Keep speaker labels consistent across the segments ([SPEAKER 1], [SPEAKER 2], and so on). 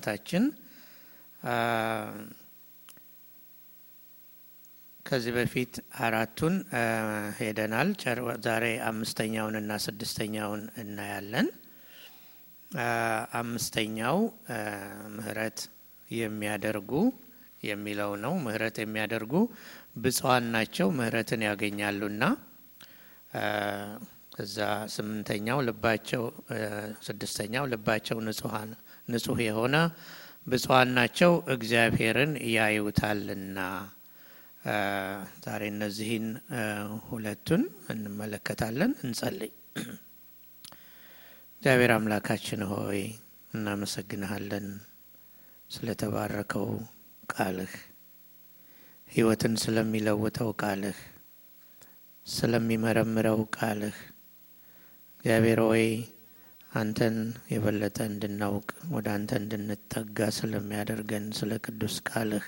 [SPEAKER 1] ጥናታችን ከዚህ በፊት አራቱን ሄደናል። ዛሬ አምስተኛውን እና ስድስተኛውን እናያለን። አምስተኛው ምህረት የሚያደርጉ የሚለው ነው። ምህረት የሚያደርጉ ብፁዓን ናቸው ምህረትን ያገኛሉና። ከዛ ስምንተኛው ልባቸው ስድስተኛው ልባቸው ንጹሐን ንጹሕ የሆነ ብፁዓን ናቸው እግዚአብሔርን ያዩታልና። ዛሬ እነዚህን ሁለቱን እንመለከታለን። እንጸልይ። እግዚአብሔር አምላካችን ሆይ እናመሰግንሃለን ስለተባረከው ቃልህ፣ ሕይወትን ስለሚለውጠው ቃልህ፣ ስለሚመረምረው ቃልህ እግዚአብሔር ሆይ አንተን የበለጠ እንድናውቅ ወደ አንተ እንድንጠጋ ስለሚያደርገን ስለ ቅዱስ ቃልህ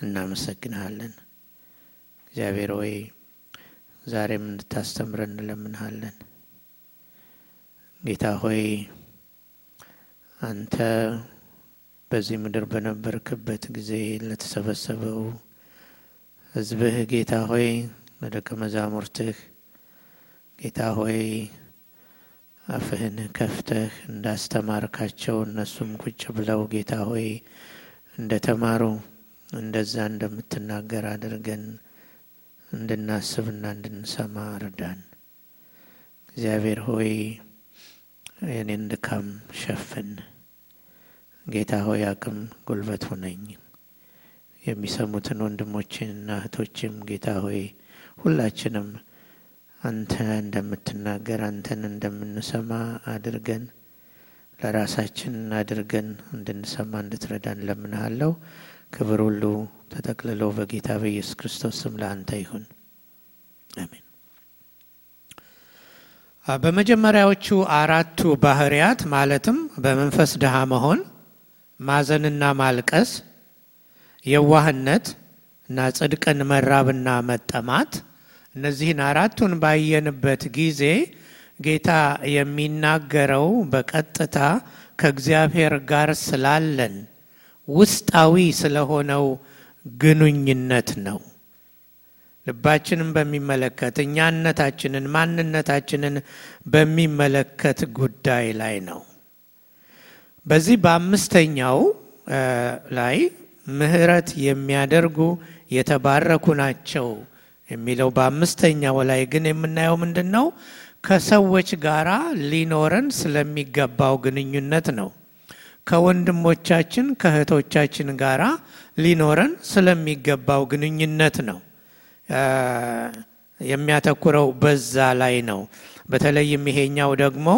[SPEAKER 1] እናመሰግንሃለን። እግዚአብሔር ሆይ ዛሬም እንድታስተምረን እንለምንሃለን። ጌታ ሆይ አንተ በዚህ ምድር በነበርክበት ጊዜ ለተሰበሰበው ሕዝብህ ጌታ ሆይ ለደቀ መዛሙርትህ ጌታ ሆይ አፍህን ከፍተህ እንዳስተማርካቸው እነሱም ቁጭ ብለው ጌታ ሆይ እንደ ተማሩ እንደዛ እንደምትናገር አድርገን እንድናስብና እንድንሰማ እርዳን። እግዚአብሔር ሆይ የኔን ድካም ሸፍን። ጌታ ሆይ አቅም ጉልበት ሁነኝ። የሚሰሙትን ወንድሞችንና እህቶችም ጌታ ሆይ ሁላችንም አንተ እንደምትናገር አንተን እንደምንሰማ አድርገን ለራሳችን አድርገን እንድንሰማ እንድትረዳን ለምንሃለው። ክብር ሁሉ ተጠቅልሎ በጌታ በኢየሱስ ክርስቶስ ስም ለአንተ ይሁን፣ አሜን። በመጀመሪያዎቹ አራቱ ባህሪያት ማለትም በመንፈስ ድሃ መሆን፣ ማዘንና ማልቀስ፣ የዋህነት እና ጽድቅን መራብና መጠማት እነዚህን አራቱን ባየንበት ጊዜ ጌታ የሚናገረው በቀጥታ ከእግዚአብሔር ጋር ስላለን ውስጣዊ ስለሆነው ግንኙነት ነው። ልባችንን በሚመለከት እኛነታችንን፣ ማንነታችንን በሚመለከት ጉዳይ ላይ ነው። በዚህ በአምስተኛው ላይ ምህረት የሚያደርጉ የተባረኩ ናቸው የሚለው በአምስተኛው ላይ ግን የምናየው ምንድን ነው? ከሰዎች ጋራ ሊኖረን ስለሚገባው ግንኙነት ነው። ከወንድሞቻችን ከእህቶቻችን ጋራ ሊኖረን ስለሚገባው ግንኙነት ነው የሚያተኩረው በዛ ላይ ነው። በተለይም ይሄኛው ደግሞ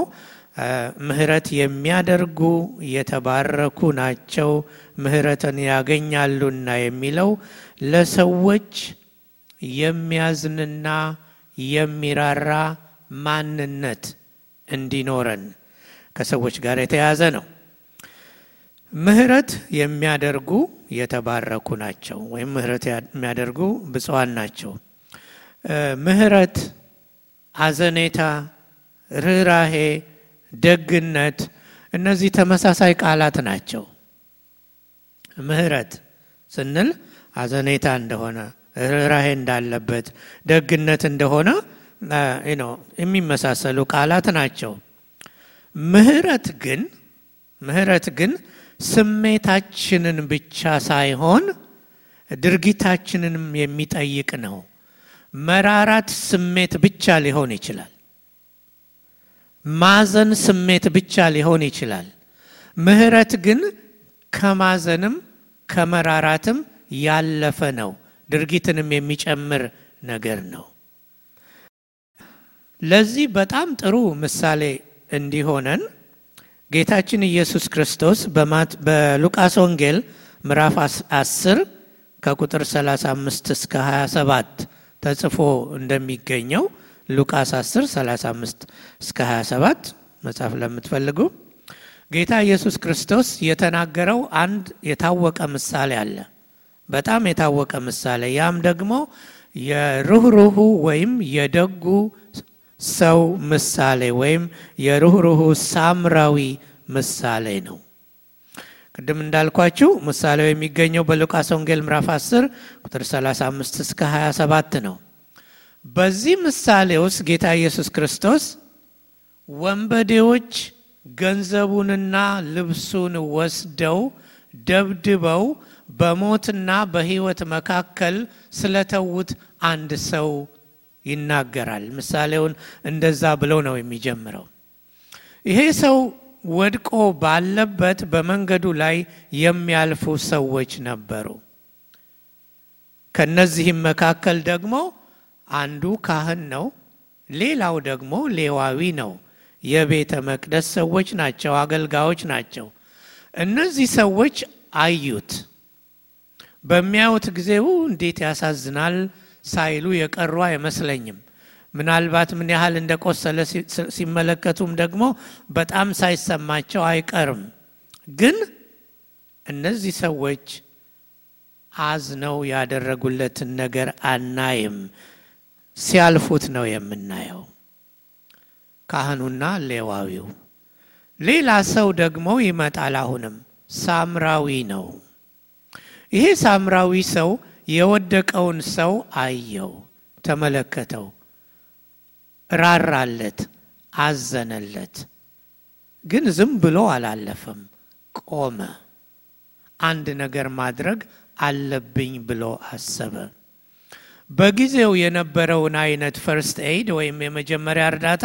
[SPEAKER 1] ምህረት የሚያደርጉ የተባረኩ ናቸው ምህረትን ያገኛሉና የሚለው ለሰዎች የሚያዝንና የሚራራ ማንነት እንዲኖረን ከሰዎች ጋር የተያዘ ነው። ምህረት የሚያደርጉ የተባረኩ ናቸው፣ ወይም ምህረት የሚያደርጉ ብፁዓን ናቸው። ምህረት፣ አዘኔታ፣ ርኅራሄ፣ ደግነት እነዚህ ተመሳሳይ ቃላት ናቸው። ምህረት ስንል አዘኔታ እንደሆነ ርኅራሄ እንዳለበት ደግነት እንደሆነ የሚመሳሰሉ ቃላት ናቸው። ምህረት ግን ምህረት ግን ስሜታችንን ብቻ ሳይሆን ድርጊታችንንም የሚጠይቅ ነው። መራራት ስሜት ብቻ ሊሆን ይችላል። ማዘን ስሜት ብቻ ሊሆን ይችላል። ምህረት ግን ከማዘንም ከመራራትም ያለፈ ነው። ድርጊትንም የሚጨምር ነገር ነው። ለዚህ በጣም ጥሩ ምሳሌ እንዲሆነን ጌታችን ኢየሱስ ክርስቶስ በሉቃስ ወንጌል ምዕራፍ 10 ከቁጥር 35 እስከ 27 ተጽፎ እንደሚገኘው ሉቃስ 10 35 እስከ 27 መጽሐፍ ለምትፈልጉ ጌታ ኢየሱስ ክርስቶስ የተናገረው አንድ የታወቀ ምሳሌ አለ። በጣም የታወቀ ምሳሌ። ያም ደግሞ የሩህሩሁ ወይም የደጉ ሰው ምሳሌ ወይም የሩህሩሁ ሳምራዊ ምሳሌ ነው። ቅድም እንዳልኳችሁ ምሳሌው የሚገኘው በሉቃስ ወንጌል ምዕራፍ 10 ቁጥር 35 እስከ 27 ነው። በዚህ ምሳሌ ውስጥ ጌታ ኢየሱስ ክርስቶስ ወንበዴዎች ገንዘቡንና ልብሱን ወስደው ደብድበው በሞትና በሕይወት መካከል ስለተዉት አንድ ሰው ይናገራል። ምሳሌውን እንደዛ ብለው ነው የሚጀምረው። ይሄ ሰው ወድቆ ባለበት በመንገዱ ላይ የሚያልፉ ሰዎች ነበሩ። ከነዚህም መካከል ደግሞ አንዱ ካህን ነው፣ ሌላው ደግሞ ሌዋዊ ነው። የቤተ መቅደስ ሰዎች ናቸው፣ አገልጋዮች ናቸው። እነዚህ ሰዎች አዩት። በሚያዩት ጊዜው እንዴት ያሳዝናል ሳይሉ የቀሩ አይመስለኝም። ምናልባት ምን ያህል እንደቆሰለ ሲመለከቱም ደግሞ በጣም ሳይሰማቸው አይቀርም። ግን እነዚህ ሰዎች አዝነው ያደረጉለትን ነገር አናይም። ሲያልፉት ነው የምናየው። ካህኑና ሌዋዊው። ሌላ ሰው ደግሞ ይመጣል። አሁንም ሳምራዊ ነው። ይሄ ሳምራዊ ሰው የወደቀውን ሰው አየው፣ ተመለከተው፣ ራራለት፣ አዘነለት። ግን ዝም ብሎ አላለፈም፣ ቆመ። አንድ ነገር ማድረግ አለብኝ ብሎ አሰበ። በጊዜው የነበረውን አይነት first aid ወይም የመጀመሪያ እርዳታ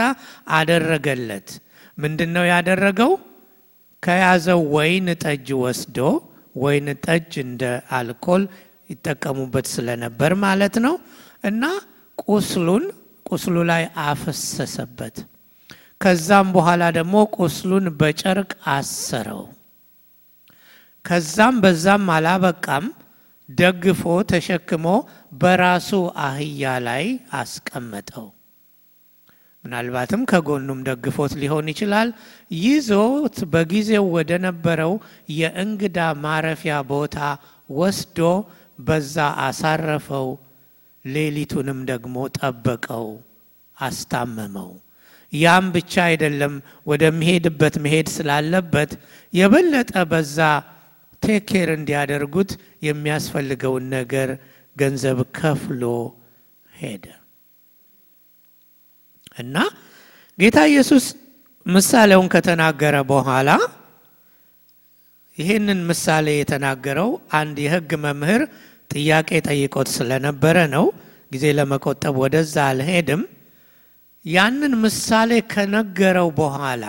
[SPEAKER 1] አደረገለት። ምንድን ነው ያደረገው? ከያዘው ወይን ጠጅ ወስዶ ወይን ጠጅ እንደ አልኮል ይጠቀሙበት ስለነበር ማለት ነው እና ቁስሉን ቁስሉ ላይ አፈሰሰበት። ከዛም በኋላ ደግሞ ቁስሉን በጨርቅ አሰረው። ከዛም በዛም አላበቃም። ደግፎ ተሸክሞ በራሱ አህያ ላይ አስቀመጠው። ምናልባትም ከጎኑም ደግፎት ሊሆን ይችላል። ይዞት በጊዜው ወደ ነበረው የእንግዳ ማረፊያ ቦታ ወስዶ በዛ አሳረፈው። ሌሊቱንም ደግሞ ጠበቀው፣ አስታመመው። ያም ብቻ አይደለም፣ ወደሚሄድበት መሄድ ስላለበት የበለጠ በዛ ቴኬር እንዲያደርጉት የሚያስፈልገውን ነገር ገንዘብ ከፍሎ ሄደ እና ጌታ ኢየሱስ ምሳሌውን ከተናገረ በኋላ ይህንን ምሳሌ የተናገረው አንድ የሕግ መምህር ጥያቄ ጠይቆት ስለነበረ ነው። ጊዜ ለመቆጠብ ወደዛ አልሄድም። ያንን ምሳሌ ከነገረው በኋላ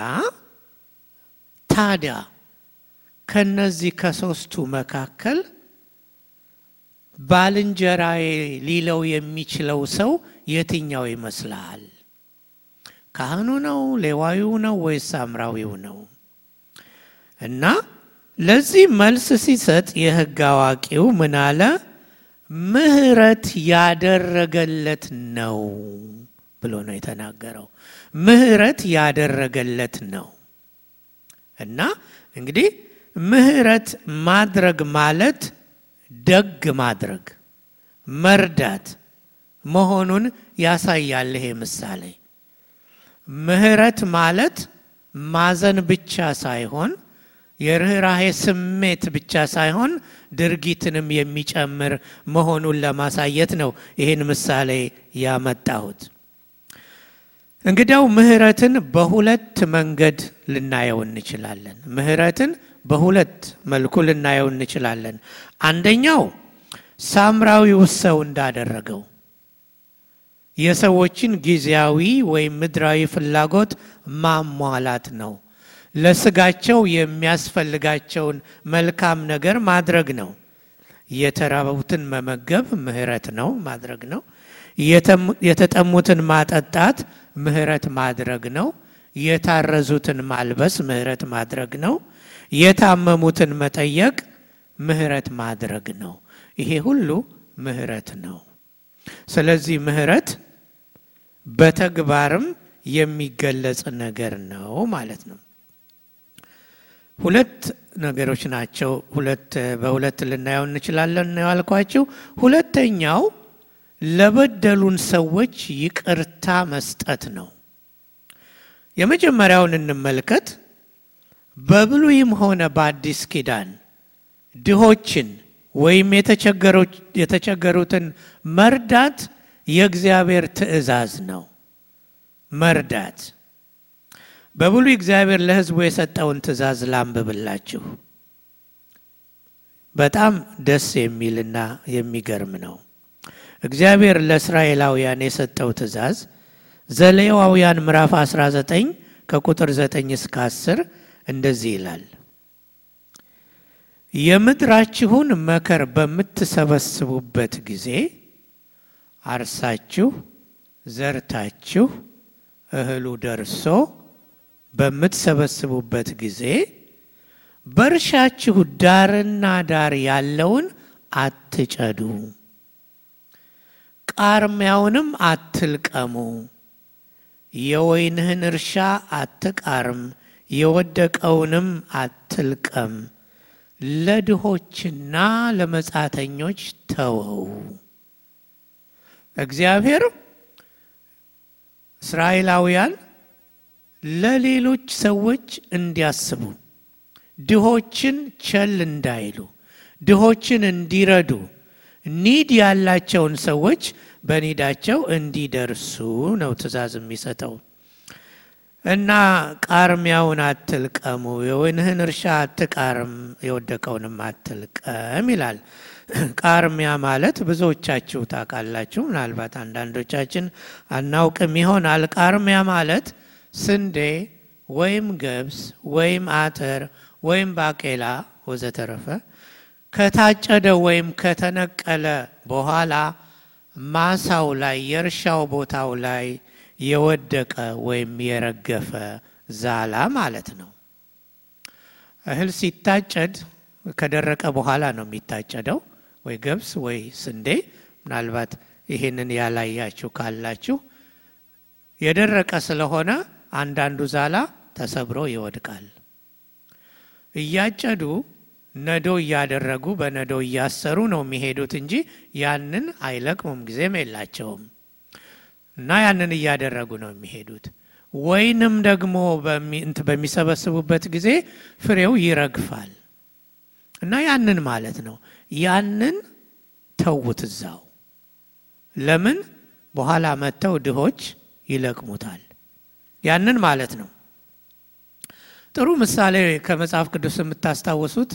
[SPEAKER 1] ታዲያ ከነዚህ ከሶስቱ መካከል ባልንጀራዬ ሊለው የሚችለው ሰው የትኛው ይመስልሃል? ካህኑ ነው? ሌዋዊው ነው? ወይስ ሳምራዊው ነው? እና ለዚህ መልስ ሲሰጥ የሕግ አዋቂው ምን አለ? ምሕረት ያደረገለት ነው ብሎ ነው የተናገረው። ምሕረት ያደረገለት ነው እና እንግዲህ ምሕረት ማድረግ ማለት ደግ ማድረግ መርዳት መሆኑን ያሳያል ይሄ ምሳሌ። ምሕረት ማለት ማዘን ብቻ ሳይሆን የርኅራሄ ስሜት ብቻ ሳይሆን ድርጊትንም የሚጨምር መሆኑን ለማሳየት ነው ይህን ምሳሌ ያመጣሁት። እንግዲያው ምሕረትን በሁለት መንገድ ልናየው እንችላለን። ምሕረትን በሁለት መልኩ ልናየው እንችላለን። አንደኛው ሳምራዊው ሰው እንዳደረገው የሰዎችን ጊዜያዊ ወይም ምድራዊ ፍላጎት ማሟላት ነው። ለስጋቸው የሚያስፈልጋቸውን መልካም ነገር ማድረግ ነው። የተራቡትን መመገብ ምሕረት ነው፣ ማድረግ ነው። የተጠሙትን ማጠጣት ምሕረት ማድረግ ነው። የታረዙትን ማልበስ ምሕረት ማድረግ ነው። የታመሙትን መጠየቅ ምሕረት ማድረግ ነው። ይሄ ሁሉ ምሕረት ነው። ስለዚህ ምሕረት በተግባርም የሚገለጽ ነገር ነው ማለት ነው። ሁለት ነገሮች ናቸው። ሁለት በሁለት ልናየው እንችላለን ነው ያልኳቸው። ሁለተኛው ለበደሉን ሰዎች ይቅርታ መስጠት ነው። የመጀመሪያውን እንመልከት። በብሉይም ሆነ በአዲስ ኪዳን ድሆችን ወይም የተቸገሩትን መርዳት የእግዚአብሔር ትእዛዝ ነው። መርዳት በብሉይ እግዚአብሔር ለሕዝቡ የሰጠውን ትእዛዝ ላንብብላችሁ። በጣም ደስ የሚልና የሚገርም ነው። እግዚአብሔር ለእስራኤላውያን የሰጠው ትእዛዝ ዘሌዋውያን ምዕራፍ 19 ከቁጥር 9 እስከ 10 እንደዚህ ይላል። የምድራችሁን መከር በምትሰበስቡበት ጊዜ አርሳችሁ ዘርታችሁ እህሉ ደርሶ በምትሰበስቡበት ጊዜ በእርሻችሁ ዳርና ዳር ያለውን አትጨዱ፣ ቃርሚያውንም አትልቀሙ፣ የወይንህን እርሻ አትቃርም፣ የወደቀውንም አትልቀም፣ ለድሆችና ለመጻተኞች ተወው። እግዚአብሔር እስራኤላውያን ለሌሎች ሰዎች እንዲያስቡ ድሆችን ቸል እንዳይሉ ድሆችን እንዲረዱ ኒድ ያላቸውን ሰዎች በኒዳቸው እንዲደርሱ ነው ትእዛዝ የሚሰጠው እና ቃርሚያውን አትልቀሙ፣ የወይንህን እርሻ አትቃርም፣ የወደቀውንም አትልቀም ይላል። ቃርሚያ ማለት ብዙዎቻችሁ ታውቃላችሁ፣ ምናልባት አንዳንዶቻችን አናውቅም ይሆናል። ቃርሚያ ማለት ስንዴ ወይም ገብስ ወይም አተር ወይም ባቄላ ወዘተረፈ ከታጨደ ወይም ከተነቀለ በኋላ ማሳው ላይ የእርሻው ቦታው ላይ የወደቀ ወይም የረገፈ ዛላ ማለት ነው። እህል ሲታጨድ ከደረቀ በኋላ ነው የሚታጨደው፣ ወይ ገብስ ወይ ስንዴ። ምናልባት ይህንን ያላያችሁ ካላችሁ የደረቀ ስለሆነ አንዳንዱ ዛላ ተሰብሮ ይወድቃል። እያጨዱ ነዶ እያደረጉ በነዶ እያሰሩ ነው የሚሄዱት እንጂ ያንን አይለቅሙም፣ ጊዜም የላቸውም እና ያንን እያደረጉ ነው የሚሄዱት። ወይንም ደግሞ በሚሰበስቡበት ጊዜ ፍሬው ይረግፋል እና ያንን ማለት ነው። ያንን ተዉት እዛው። ለምን በኋላ መጥተው ድሆች ይለቅሙታል። ያንን ማለት ነው። ጥሩ ምሳሌ ከመጽሐፍ ቅዱስ የምታስታውሱት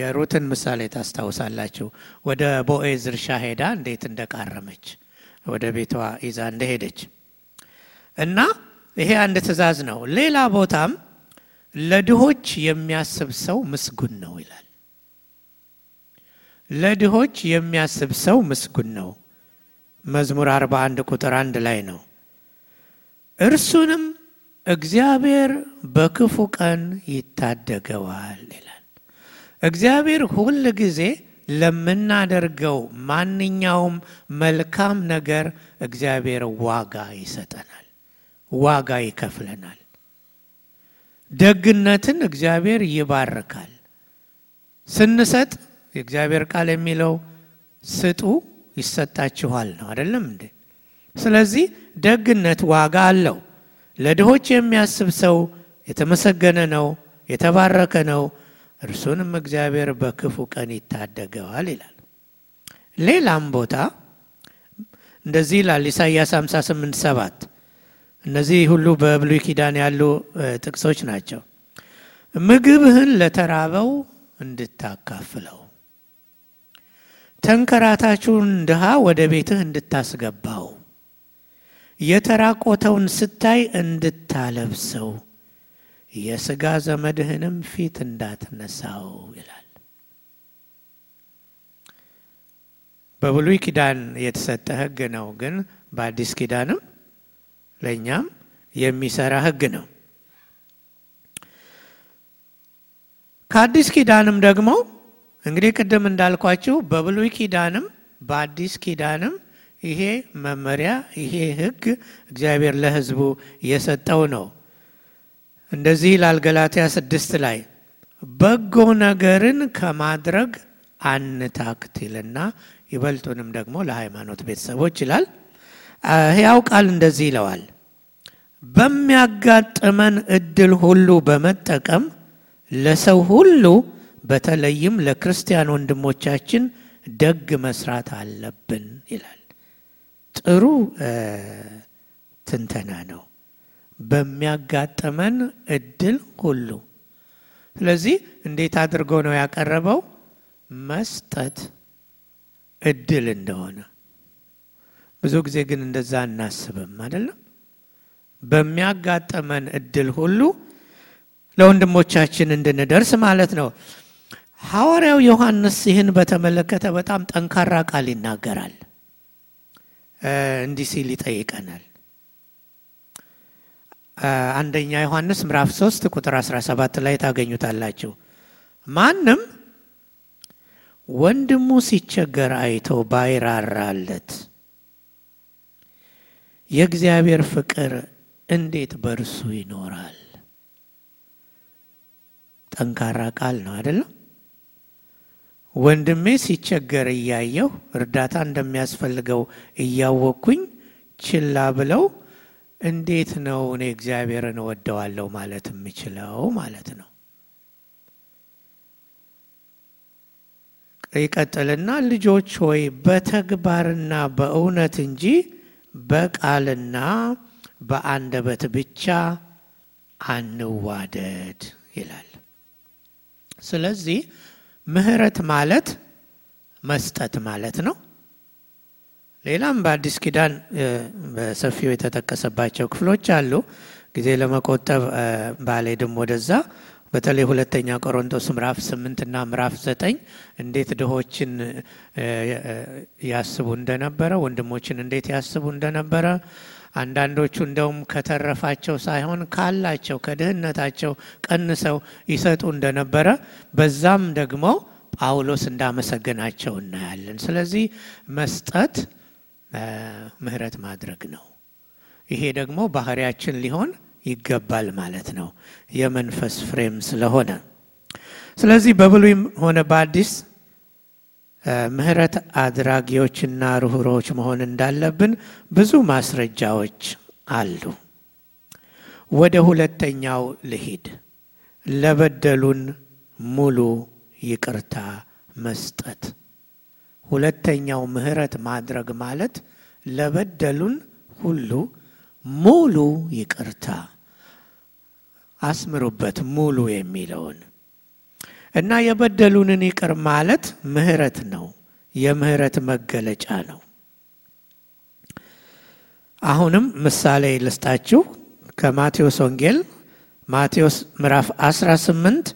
[SPEAKER 1] የሩትን ምሳሌ ታስታውሳላችሁ። ወደ ቦኤዝ እርሻ ሄዳ እንዴት እንደቃረመች ወደ ቤቷ ይዛ እንደሄደች እና ይሄ አንድ ትእዛዝ ነው። ሌላ ቦታም ለድሆች የሚያስብ ሰው ምስጉን ነው ይላል። ለድሆች የሚያስብ ሰው ምስጉን ነው። መዝሙር 41 ቁጥር አንድ ላይ ነው። እርሱንም እግዚአብሔር በክፉ ቀን ይታደገዋል ይላል። እግዚአብሔር ሁል ጊዜ ለምናደርገው ማንኛውም መልካም ነገር እግዚአብሔር ዋጋ ይሰጠናል፣ ዋጋ ይከፍለናል። ደግነትን እግዚአብሔር ይባርካል። ስንሰጥ የእግዚአብሔር ቃል የሚለው ስጡ ይሰጣችኋል ነው አይደለም እንዴ? ስለዚህ ደግነት ዋጋ አለው። ለድሆች የሚያስብ ሰው የተመሰገነ ነው፣ የተባረከ ነው። እርሱንም እግዚአብሔር በክፉ ቀን ይታደገዋል ይላል። ሌላም ቦታ እንደዚህ ይላል ኢሳይያስ 58 ሰባት እነዚህ ሁሉ በብሉይ ኪዳን ያሉ ጥቅሶች ናቸው። ምግብህን ለተራበው እንድታካፍለው ተንከራታችሁን ድሃ ወደ ቤትህ እንድታስገባው የተራቆተውን ስታይ እንድታለብሰው የሥጋ ዘመድህንም ፊት እንዳትነሳው ይላል። በብሉይ ኪዳን የተሰጠ ሕግ ነው፣ ግን በአዲስ ኪዳንም ለእኛም የሚሰራ ሕግ ነው። ከአዲስ ኪዳንም ደግሞ እንግዲህ ቅድም እንዳልኳችሁ በብሉይ ኪዳንም በአዲስ ኪዳንም ይሄ መመሪያ ይሄ ሕግ እግዚአብሔር ለሕዝቡ የሰጠው ነው። እንደዚህ ይላል ገላትያ ስድስት ላይ በጎ ነገርን ከማድረግ አንታክት ይልና ይበልጡንም ደግሞ ለሃይማኖት ቤተሰቦች ይላል። ሕያው ቃል እንደዚህ ይለዋል። በሚያጋጥመን እድል ሁሉ በመጠቀም ለሰው ሁሉ በተለይም ለክርስቲያን ወንድሞቻችን ደግ መስራት አለብን ይላል። ጥሩ ትንተና ነው። በሚያጋጥመን እድል ሁሉ። ስለዚህ እንዴት አድርጎ ነው ያቀረበው? መስጠት እድል እንደሆነ። ብዙ ጊዜ ግን እንደዛ እናስብም አይደለም። በሚያጋጥመን እድል ሁሉ ለወንድሞቻችን እንድንደርስ ማለት ነው። ሐዋርያው ዮሐንስ ይህን በተመለከተ በጣም ጠንካራ ቃል ይናገራል። እንዲህ ሲል ይጠይቀናል። አንደኛ ዮሐንስ ምዕራፍ 3 ቁጥር 17 ላይ ታገኙታላችሁ። ማንም ወንድሙ ሲቸገር አይቶ ባይራራለት የእግዚአብሔር ፍቅር እንዴት በእርሱ ይኖራል? ጠንካራ ቃል ነው አይደለም? ወንድሜ ሲቸገር እያየሁ እርዳታ እንደሚያስፈልገው እያወቅኩኝ ችላ ብለው እንዴት ነው እኔ እግዚአብሔርን እወደዋለሁ ማለት የምችለው ማለት ነው። ይቀጥልና ልጆች ሆይ በተግባርና በእውነት እንጂ በቃልና በአንደበት ብቻ አንዋደድ ይላል። ስለዚህ ምሕረት ማለት መስጠት ማለት ነው። ሌላም በአዲስ ኪዳን በሰፊው የተጠቀሰባቸው ክፍሎች አሉ። ጊዜ ለመቆጠብ ባልሄድም ወደዛ በተለይ ሁለተኛ ቆሮንቶስ ምዕራፍ ስምንትና ምዕራፍ ዘጠኝ እንዴት ድሆችን ያስቡ እንደነበረ ወንድሞችን እንዴት ያስቡ እንደነበረ አንዳንዶቹ እንደውም ከተረፋቸው ሳይሆን ካላቸው ከድህነታቸው ቀንሰው ይሰጡ እንደነበረ በዛም ደግሞ ጳውሎስ እንዳመሰገናቸው እናያለን። ስለዚህ መስጠት ምሕረት ማድረግ ነው። ይሄ ደግሞ ባህሪያችን ሊሆን ይገባል ማለት ነው፣ የመንፈስ ፍሬም ስለሆነ። ስለዚህ በብሉይም ሆነ በአዲስ ምሕረት አድራጊዎችና ርኅሩኆች መሆን እንዳለብን ብዙ ማስረጃዎች አሉ። ወደ ሁለተኛው ልሂድ። ለበደሉን ሙሉ ይቅርታ መስጠት። ሁለተኛው ምሕረት ማድረግ ማለት ለበደሉን ሁሉ ሙሉ ይቅርታ። አስምሩበት ሙሉ የሚለውን እና የበደሉንን ይቅር ማለት ምሕረት ነው። የምሕረት መገለጫ ነው። አሁንም ምሳሌ ልስጣችሁ ከማቴዎስ ወንጌል ማቴዎስ ምዕራፍ 18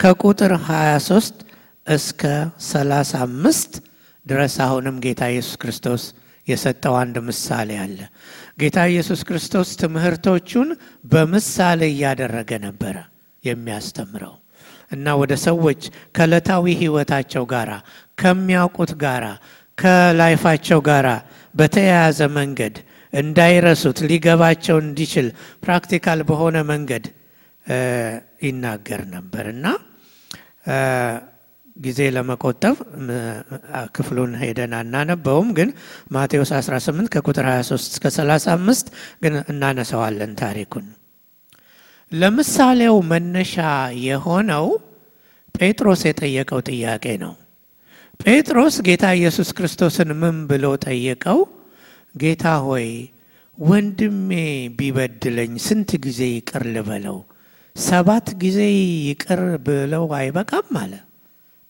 [SPEAKER 1] ከቁጥር 23 እስከ 35 ድረስ አሁንም ጌታ ኢየሱስ ክርስቶስ የሰጠው አንድ ምሳሌ አለ። ጌታ ኢየሱስ ክርስቶስ ትምህርቶቹን በምሳሌ እያደረገ ነበረ የሚያስተምረው እና ወደ ሰዎች ከዕለታዊ ሕይወታቸው ጋር ከሚያውቁት ጋር ከ life ኣቸው ጋር በተያያዘ መንገድ እንዳይረሱት ሊገባቸው እንዲችል practical በሆነ መንገድ ይናገር ነበር እና ጊዜ ለመቆጠብ ክፍሉን ሄደን አናነበውም፣ ግን ማቴዎስ 18 ከቁጥር 23 እስከ 35 ግን እናነሳዋለን ታሪኩን። ለምሳሌው መነሻ የሆነው ጴጥሮስ የጠየቀው ጥያቄ ነው። ጴጥሮስ ጌታ ኢየሱስ ክርስቶስን ምን ብሎ ጠየቀው? ጌታ ሆይ ወንድሜ ቢበድለኝ ስንት ጊዜ ይቅር ልበለው? ሰባት ጊዜ ይቅር ብለው አይበቃም አለ።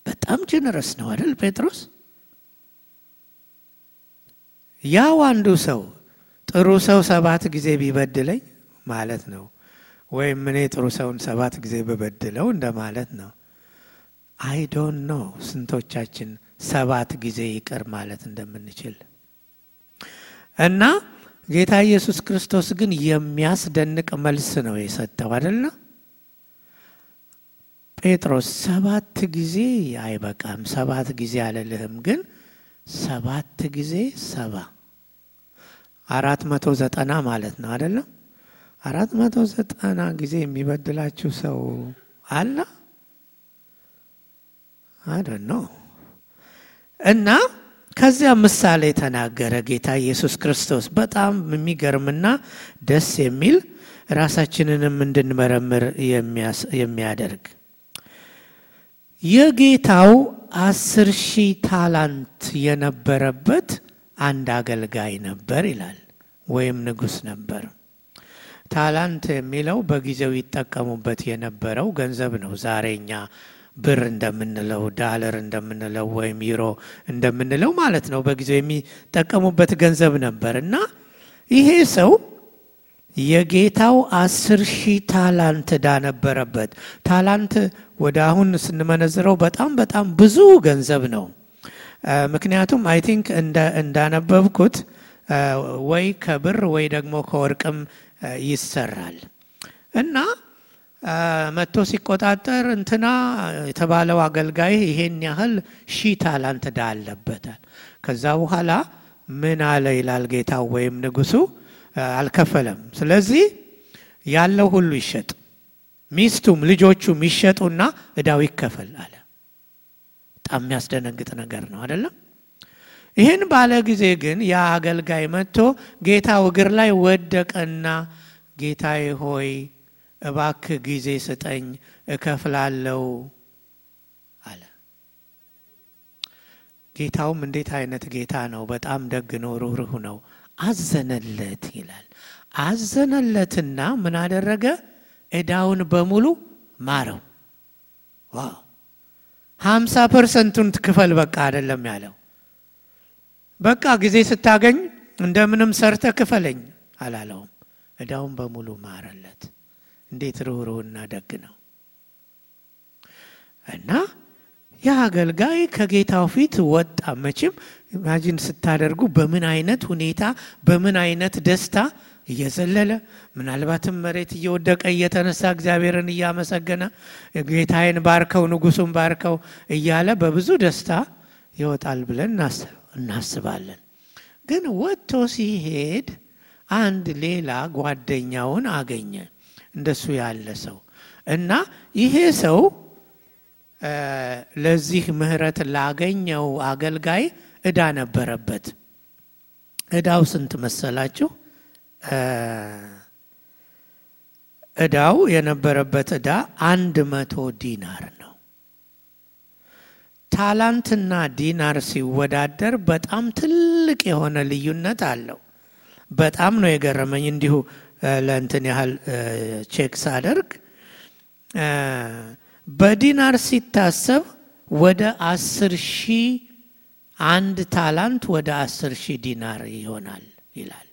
[SPEAKER 1] በጣም ጀነረስ ነው አይደል ጴጥሮስ? ያው አንዱ ሰው ጥሩ ሰው ሰባት ጊዜ ቢበድለኝ ማለት ነው። ወይም እኔ ጥሩ ሰውን ሰባት ጊዜ ብበድለው እንደማለት ነው። I don't know ስንቶቻችን ሰባት ጊዜ ይቅር ማለት እንደምንችል እና ጌታ ኢየሱስ ክርስቶስ ግን የሚያስደንቅ መልስ ነው የሰጠው አይደለ? ጴጥሮስ ሰባት ጊዜ አይበቃም፣ ሰባት ጊዜ አልልህም፣ ግን ሰባት ጊዜ ሰባ አራት መቶ ዘጠና ማለት ነው አይደለም? አራት መቶ ዘጠና ጊዜ የሚበድላችሁ ሰው አለ? አይደን ነው እና ከዚያ ምሳሌ ተናገረ ጌታ ኢየሱስ ክርስቶስ። በጣም የሚገርምና ደስ የሚል ራሳችንንም እንድንመረምር የሚያደርግ የጌታው አስር ሺህ ታላንት የነበረበት አንድ አገልጋይ ነበር ይላል፣ ወይም ንጉሥ ነበር። ታላንት የሚለው በጊዜው ይጠቀሙበት የነበረው ገንዘብ ነው። ዛሬ እኛ ብር እንደምንለው ዳለር እንደምንለው ወይም ዩሮ እንደምንለው ማለት ነው። በጊዜው የሚጠቀሙበት ገንዘብ ነበር እና ይሄ ሰው የጌታው አስር ሺህ ታላንት ዕዳ ነበረበት። talent ወደ አሁን ስንመነዝረው በጣም በጣም ብዙ ገንዘብ ነው። ምክንያቱም I think እንዳነበብኩት ወይ ከብር ወይ ደግሞ ከወርቅም ይሰራል እና መጥቶ ሲቆጣጠር እንትና የተባለው አገልጋይ ይሄን ያህል ሺህ talent ዕዳ አለበታል። ከዛ በኋላ ምን አለ ይላል ጌታው ወይም ንጉሱ አልከፈለም። ስለዚህ ያለው ሁሉ ይሸጥ፣ ሚስቱም ልጆቹም ይሸጡና ዕዳው ይከፈል አለ። በጣም የሚያስደነግጥ ነገር ነው አይደለም? ይህን ባለ ጊዜ ግን ያ አገልጋይ መጥቶ ጌታው እግር ላይ ወደቀና ጌታዬ ሆይ እባክ ጊዜ ስጠኝ እከፍላለው አለ። ጌታውም እንዴት አይነት ጌታ ነው! በጣም ደግ ነው፣ ሩህሩህ ነው። አዘነለት ይላል። አዘነለትና ምን አደረገ? ዕዳውን በሙሉ ማረው። Wow! ሀምሳ percent ኡን ትክፈል በቃ አይደለም ያለው። በቃ ጊዜ ስታገኝ እንደምንም ሰርተህ ክፈለኝ አላለውም። ዕዳውን በሙሉ ማረለት። እንዴት ርኅሩህና ደግ ነው! እና ያ አገልጋይ ከጌታው ፊት ወጣ። መቼም ኢማጂን ስታደርጉ በምን አይነት ሁኔታ በምን አይነት ደስታ እየዘለለ ምናልባትም መሬት እየወደቀ እየተነሳ እግዚአብሔርን እያመሰገነ ጌታዬን ባርከው ንጉሱን ባርከው እያለ በብዙ ደስታ ይወጣል ብለን እናስባለን። ግን ወጥቶ ሲሄድ አንድ ሌላ ጓደኛውን አገኘ እንደሱ ያለ ሰው እና ይሄ ሰው ለዚህ ምህረት ላገኘው አገልጋይ ዕዳ ነበረበት። ዕዳው ስንት መሰላችሁ? ዕዳው የነበረበት ዕዳ አንድ መቶ ዲናር ነው። ታላንትና ዲናር ሲወዳደር በጣም ትልቅ የሆነ ልዩነት አለው። በጣም ነው የገረመኝ። እንዲሁ ለእንትን ያህል Check ሳደርግ በዲናር ሲታሰብ ወደ አስር ሺህ አንድ talent ወደ አስር ሺህ ዲናር ይሆናል ይላል።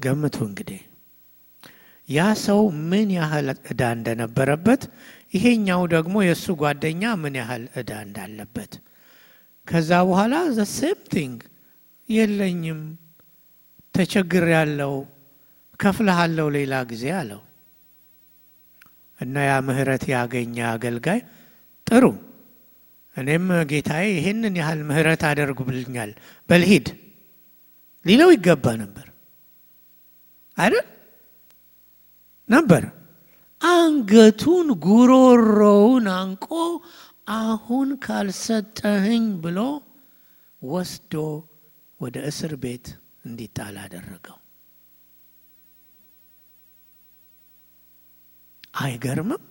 [SPEAKER 1] ገምቱ እንግዲህ ያ ሰው ምን ያህል ዕዳ እንደነበረበት፣ ይሄኛው ደግሞ የእሱ ጓደኛ ምን ያህል ዕዳ እንዳለበት። ከዛ በኋላ the same thing የለኝም፣ ተቸግር ያለው ከፍልሃለው ሌላ ጊዜ አለው እና ያ ምህረት ያገኘ አገልጋይ ጥሩ እኔም ጌታዬ ይህንን ያህል ምህረት አደርጉብልኛል በልሂድ ሊለው ይገባ ነበር አይደል? ነበር። አንገቱን ጉሮሮውን አንቆ አሁን ካልሰጠህኝ ብሎ ወስዶ ወደ እስር ቤት እንዲጣል አደረገው። አይገርምም?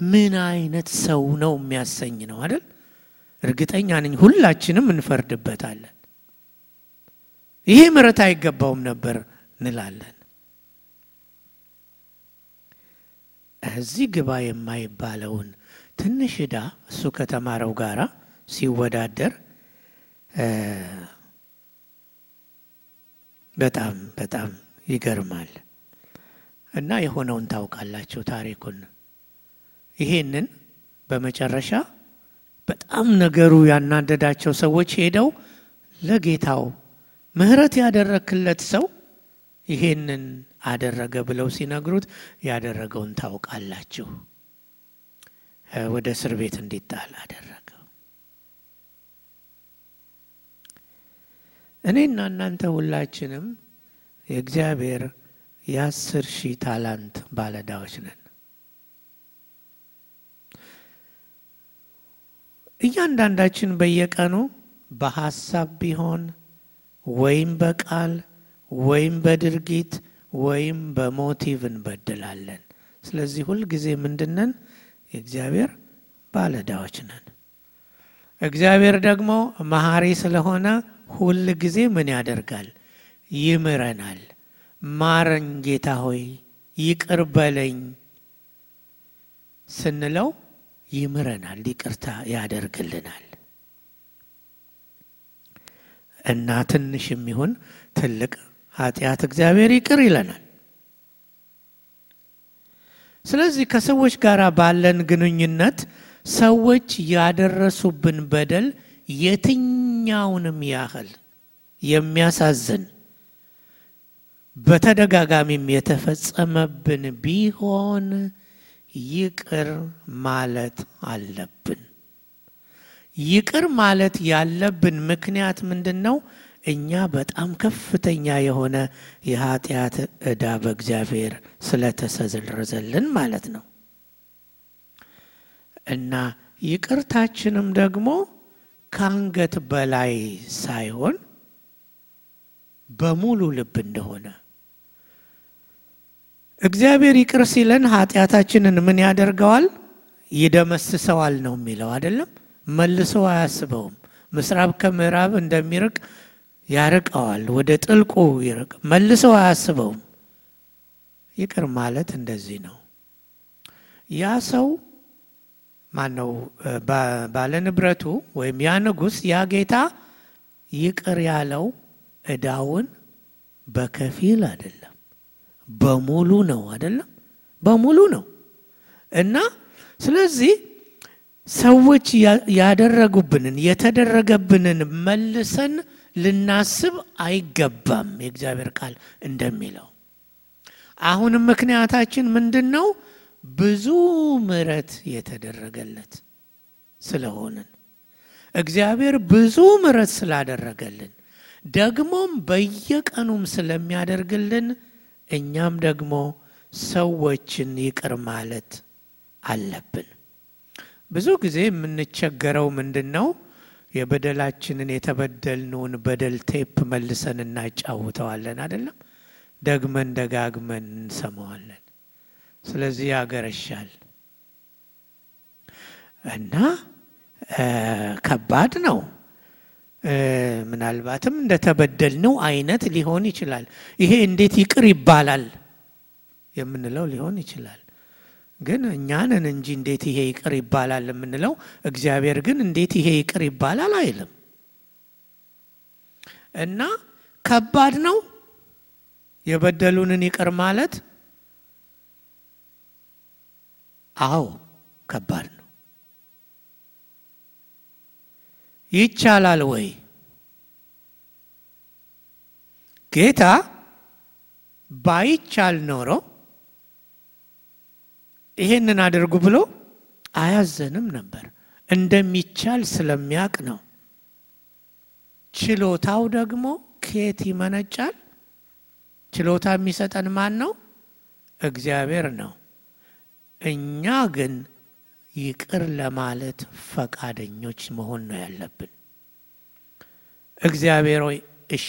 [SPEAKER 1] ምን አይነት ሰው ነው የሚያሰኝ ነው አይደል? እርግጠኛ ነኝ ሁላችንም እንፈርድበታለን። ይሄ ምሕረት አይገባውም ነበር እንላለን። እዚህ ግባ የማይባለውን ትንሽ ዕዳ እሱ ከተማረው ጋራ ሲወዳደር በጣም በጣም ይገርማል። እና የሆነውን ታውቃላችሁ ታሪኩን። ይሄንን በመጨረሻ በጣም ነገሩ ያናደዳቸው ሰዎች ሄደው ለጌታው ምሕረት ያደረክለት ሰው ይሄንን አደረገ ብለው ሲነግሩት ያደረገውን ታውቃላችሁ። ወደ እስር ቤት እንዲጣል አደረገው። እኔና እናንተ ሁላችንም የእግዚአብሔር የአስር ሺህ ታላንት ባለዕዳዎች ነን። እያንዳንዳችን በየቀኑ በሀሳብ ቢሆን ወይም በቃል ወይም በድርጊት ወይም በሞቲቭ እንበድላለን። ስለዚህ ሁልጊዜ ምንድነን? የእግዚአብሔር ባለዕዳዎች ነን። እግዚአብሔር ደግሞ መሐሪ ስለሆነ ሁል ጊዜ ምን ያደርጋል? ይምረናል። ማረኝ ጌታ ሆይ ይቅር በለኝ ስንለው ይምረናል፣ ይቅርታ ያደርግልናል። እና ትንሽ የሚሆን ትልቅ ኃጢአት እግዚአብሔር ይቅር ይለናል። ስለዚህ ከሰዎች ጋር ባለን ግንኙነት ሰዎች ያደረሱብን በደል የትኛውንም ያህል የሚያሳዝን በተደጋጋሚም የተፈጸመብን ቢሆን ይቅር ማለት አለብን። ይቅር ማለት ያለብን ምክንያት ምንድን ነው? እኛ በጣም ከፍተኛ የሆነ የኃጢአት ዕዳ በእግዚአብሔር ስለተሰረዘልን ማለት ነው። እና ይቅርታችንም ደግሞ ከአንገት በላይ ሳይሆን በሙሉ ልብ እንደሆነ እግዚአብሔር ይቅር ሲለን ኃጢአታችንን ምን ያደርገዋል? ይደመስሰዋል ነው የሚለው አይደለም። መልሶ አያስበውም። ምስራብ ከምዕራብ እንደሚርቅ ያርቀዋል፣ ወደ ጥልቁ ይርቅ፣ መልሶ አያስበውም። ይቅር ማለት እንደዚህ ነው። ያ ሰው ማነው? ባለ ንብረቱ ወይም ያ ንጉሥ፣ ያ ጌታ ይቅር ያለው ዕዳውን በከፊል አይደለም በሙሉ ነው። አይደለም በሙሉ ነው። እና ስለዚህ ሰዎች ያደረጉብንን የተደረገብንን መልሰን ልናስብ አይገባም። የእግዚአብሔር ቃል እንደሚለው አሁንም ምክንያታችን ምንድን ነው? ብዙ ምሕረት የተደረገለት ስለሆንን እግዚአብሔር ብዙ ምሕረት ስላደረገልን ደግሞም በየቀኑም ስለሚያደርግልን እኛም ደግሞ ሰዎችን ይቅር ማለት አለብን። ብዙ ጊዜ የምንቸገረው ምንድን ነው? የበደላችንን የተበደልነውን በደል ቴፕ መልሰን እናጫውተዋለን አይደለም? ደግመን ደጋግመን እንሰማዋለን። ስለዚህ ያገረሻል እና ከባድ ነው። ምናልባትም እንደተበደልነው አይነት ሊሆን ይችላል። ይሄ እንዴት ይቅር ይባላል የምንለው ሊሆን ይችላል። ግን እኛንን እንጂ እንዴት ይሄ ይቅር ይባላል የምንለው፣ እግዚአብሔር ግን እንዴት ይሄ ይቅር ይባላል አይልም። እና ከባድ ነው የበደሉንን ይቅር ማለት። አዎ ከባድ ነው። ይቻላል ወይ? ጌታ ባይቻል ኖሮ ይሄንን አድርጉ ብሎ አያዘንም ነበር። እንደሚቻል ስለሚያውቅ ነው። ችሎታው ደግሞ ከየት ይመነጫል? ችሎታ የሚሰጠን ማን ነው? እግዚአብሔር ነው። እኛ ግን ይቅር ለማለት ፈቃደኞች መሆን ነው ያለብን። እግዚአብሔር ሆይ እሺ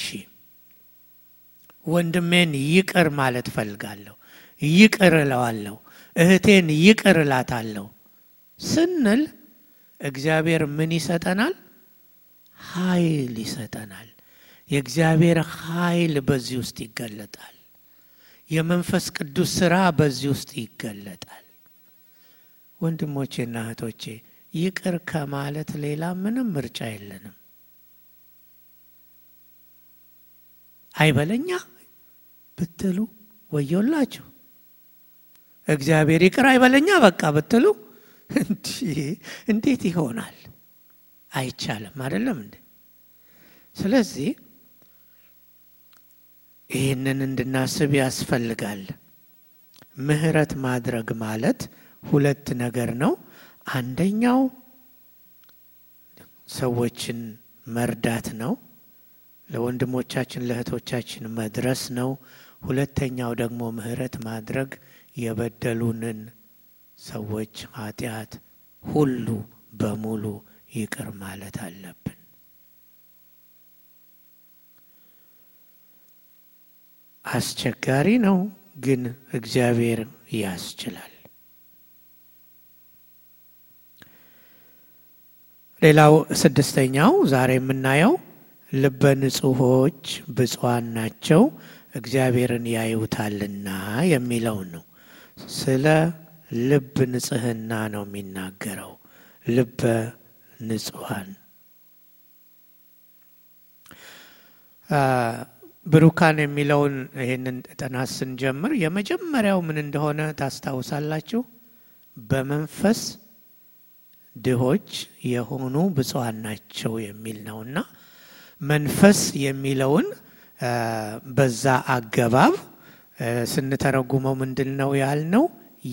[SPEAKER 1] ወንድሜን ይቅር ማለት ፈልጋለሁ፣ ይቅር እለዋለሁ፣ እህቴን ይቅር እላታለሁ ስንል እግዚአብሔር ምን ይሰጠናል? ኃይል ይሰጠናል። የእግዚአብሔር ኃይል በዚህ ውስጥ ይገለጣል። የመንፈስ ቅዱስ ሥራ በዚህ ውስጥ ይገለጣል። ወንድሞቼና እህቶቼ ይቅር ከማለት ሌላ ምንም ምርጫ የለንም። አይበለኛ ብትሉ ወዮላችሁ። እግዚአብሔር ይቅር አይበለኛ በቃ ብትሉ እንዴት ይሆናል? አይቻልም። አይደለም እንዴ? ስለዚህ ይህንን እንድናስብ ያስፈልጋል። ምህረት ማድረግ ማለት ሁለት ነገር ነው። አንደኛው ሰዎችን መርዳት ነው። ለወንድሞቻችን ለእህቶቻችን መድረስ ነው። ሁለተኛው ደግሞ ምህረት ማድረግ የበደሉንን ሰዎች ኃጢአት ሁሉ በሙሉ ይቅር ማለት አለብን። አስቸጋሪ ነው፣ ግን እግዚአብሔር ያስችላል። ሌላው ስድስተኛው ዛሬ የምናየው ልበ ንጹሖች ብፁዓን ናቸው እግዚአብሔርን ያዩታልና የሚለውን ነው። ስለ ልብ ንጽሕና ነው የሚናገረው። ልበ ንጹሐን ብሩካን የሚለውን ይህንን ጥናት ስንጀምር የመጀመሪያው ምን እንደሆነ ታስታውሳላችሁ? በመንፈስ ድሆች የሆኑ ብፁዓን ናቸው የሚል ነውና መንፈስ የሚለውን በዛ አገባብ ስንተረጉመው ምንድን ነው ያልነው?